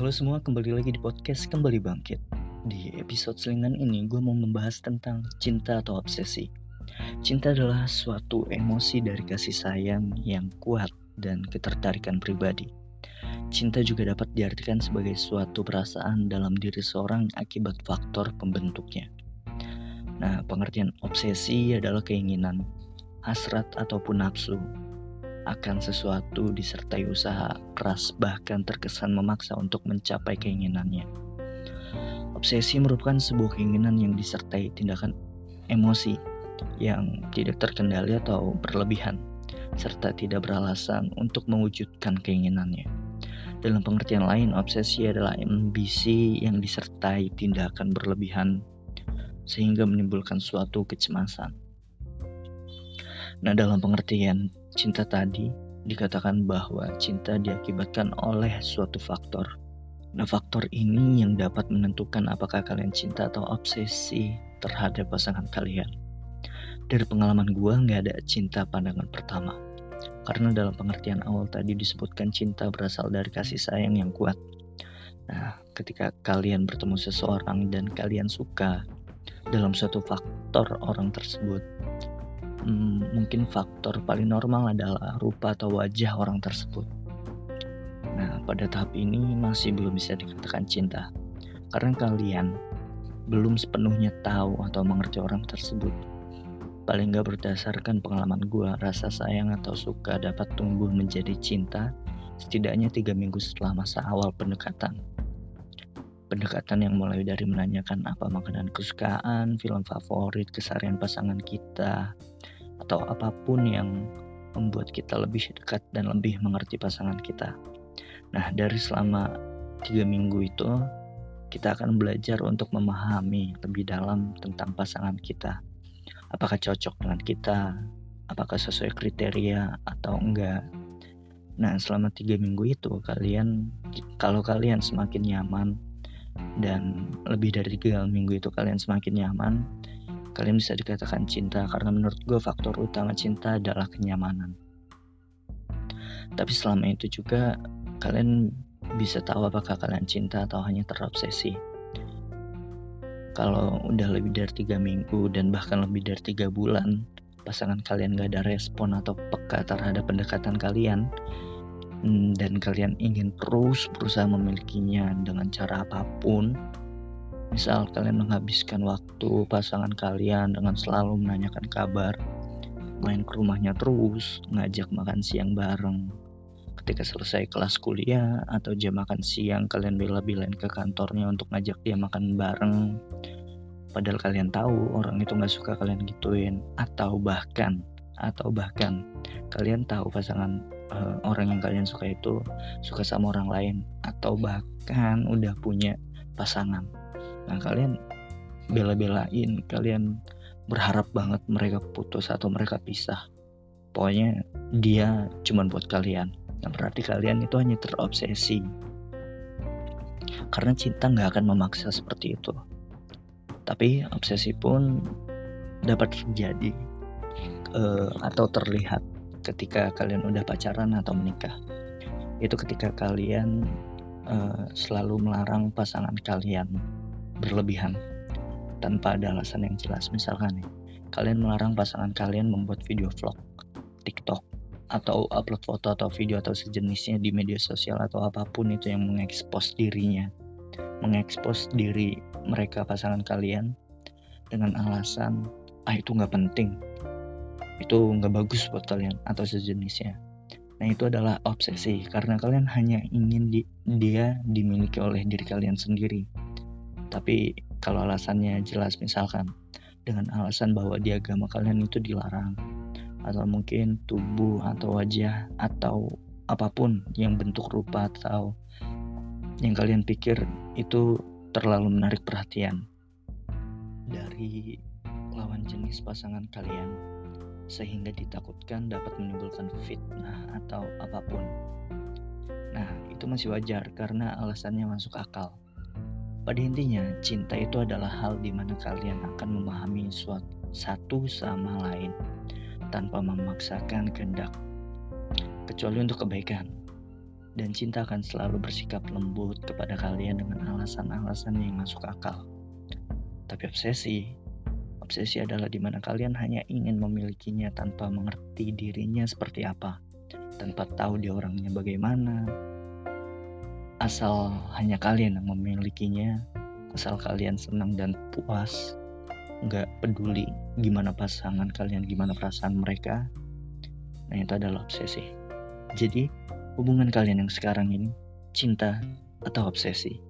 Halo semua, kembali lagi di podcast Kembali Bangkit. Di episode selingan ini, gue mau membahas tentang cinta atau obsesi. Cinta adalah suatu emosi dari kasih sayang yang kuat dan ketertarikan pribadi. Cinta juga dapat diartikan sebagai suatu perasaan dalam diri seorang akibat faktor pembentuknya. Nah, pengertian obsesi adalah keinginan, hasrat ataupun nafsu akan sesuatu disertai usaha keras bahkan terkesan memaksa untuk mencapai keinginannya. Obsesi merupakan sebuah keinginan yang disertai tindakan emosi yang tidak terkendali atau berlebihan serta tidak beralasan untuk mewujudkan keinginannya. Dalam pengertian lain, obsesi adalah ambisi yang disertai tindakan berlebihan sehingga menimbulkan suatu kecemasan. Nah, dalam pengertian cinta tadi dikatakan bahwa cinta diakibatkan oleh suatu faktor. Nah, faktor ini yang dapat menentukan apakah kalian cinta atau obsesi terhadap pasangan kalian. Dari pengalaman gue nggak ada cinta pandangan pertama. Karena dalam pengertian awal tadi disebutkan cinta berasal dari kasih sayang yang kuat. Nah, ketika kalian bertemu seseorang dan kalian suka dalam suatu faktor orang tersebut, hmm, mungkin faktor paling normal adalah rupa atau wajah orang tersebut. Nah, pada tahap ini masih belum bisa dikatakan cinta, karena kalian belum sepenuhnya tahu atau mengerti orang tersebut. Paling gak berdasarkan pengalaman gue, rasa sayang atau suka dapat tumbuh menjadi cinta setidaknya tiga minggu setelah masa awal pendekatan. Pendekatan yang mulai dari menanyakan apa makanan kesukaan, film favorit, keseharian pasangan kita, atau apa pun yang membuat kita lebih dekat dan lebih mengerti pasangan kita. Nah, dari selama tiga minggu itu, kita akan belajar untuk memahami lebih dalam tentang pasangan kita. Apakah cocok dengan kita? Apakah sesuai kriteria atau enggak? Nah, selama tiga minggu itu, kalian, kalau kalian semakin nyaman dan lebih dari tiga minggu itu kalian semakin nyaman, kalian bisa dikatakan cinta karena menurut gue faktor utama cinta adalah kenyamanan. Tapi selama itu juga kalian bisa tahu apakah kalian cinta atau hanya terobsesi. Kalau udah lebih dari tiga minggu dan bahkan lebih dari tiga bulan, pasangan kalian gak ada respon atau peka terhadap pendekatan kalian, hmm, dan kalian ingin terus berusaha memilikinya dengan cara apa pun, Misal kalian menghabiskan waktu pasangan kalian dengan selalu menanyakan kabar, main ke rumahnya terus, ngajak makan siang bareng. Ketika selesai kelas kuliah atau jam makan siang, kalian bela-belain ke kantornya untuk ngajak dia makan bareng. Padahal kalian tahu orang itu nggak suka kalian gituin, atau bahkan, atau bahkan kalian tahu pasangan uh, orang yang kalian suka itu suka sama orang lain, atau bahkan udah punya pasangan nah kalian bela-belain kalian berharap banget mereka putus atau mereka pisah. Pokoknya dia cuma buat kalian. Nah berarti kalian itu hanya terobsesi. Karena cinta nggak akan memaksa seperti itu. Tapi obsesi pun dapat terjadi uh, atau terlihat ketika kalian udah pacaran atau menikah. Itu ketika kalian uh, selalu melarang pasangan kalian berlebihan tanpa ada alasan yang jelas. Misalkan nih, kalian melarang pasangan kalian membuat video vlog, TikTok, atau upload foto atau video atau sejenisnya di media sosial atau apa pun itu yang mengekspos dirinya, mengekspos diri mereka pasangan kalian dengan alasan ah itu nggak penting, itu nggak bagus buat kalian atau sejenisnya. Nah itu adalah obsesi karena kalian hanya ingin di, dia dimiliki oleh diri kalian sendiri tapi kalau alasannya jelas misalkan dengan alasan bahwa di agama kalian itu dilarang atau mungkin tubuh atau wajah atau apa pun yang bentuk rupa atau yang kalian pikir itu terlalu menarik perhatian dari lawan jenis pasangan kalian sehingga ditakutkan dapat menimbulkan fitnah atau apa pun. Nah, itu masih wajar karena alasannya masuk akal. Pada intinya, cinta itu adalah hal di mana kalian akan memahami suatu satu sama lain tanpa memaksakan kehendak, kecuali untuk kebaikan. Dan cinta akan selalu bersikap lembut kepada kalian dengan alasan-alasan yang masuk akal. Tapi obsesi, obsesi adalah di mana kalian hanya ingin memilikinya tanpa mengerti dirinya seperti apa, tanpa tahu dia orangnya bagaimana. Asal hanya kalian yang memilikinya, asal kalian senang dan puas, nggak peduli gimana pasangan kalian, gimana perasaan mereka. Nah itu adalah obsesi. Jadi hubungan kalian yang sekarang ini cinta atau obsesi?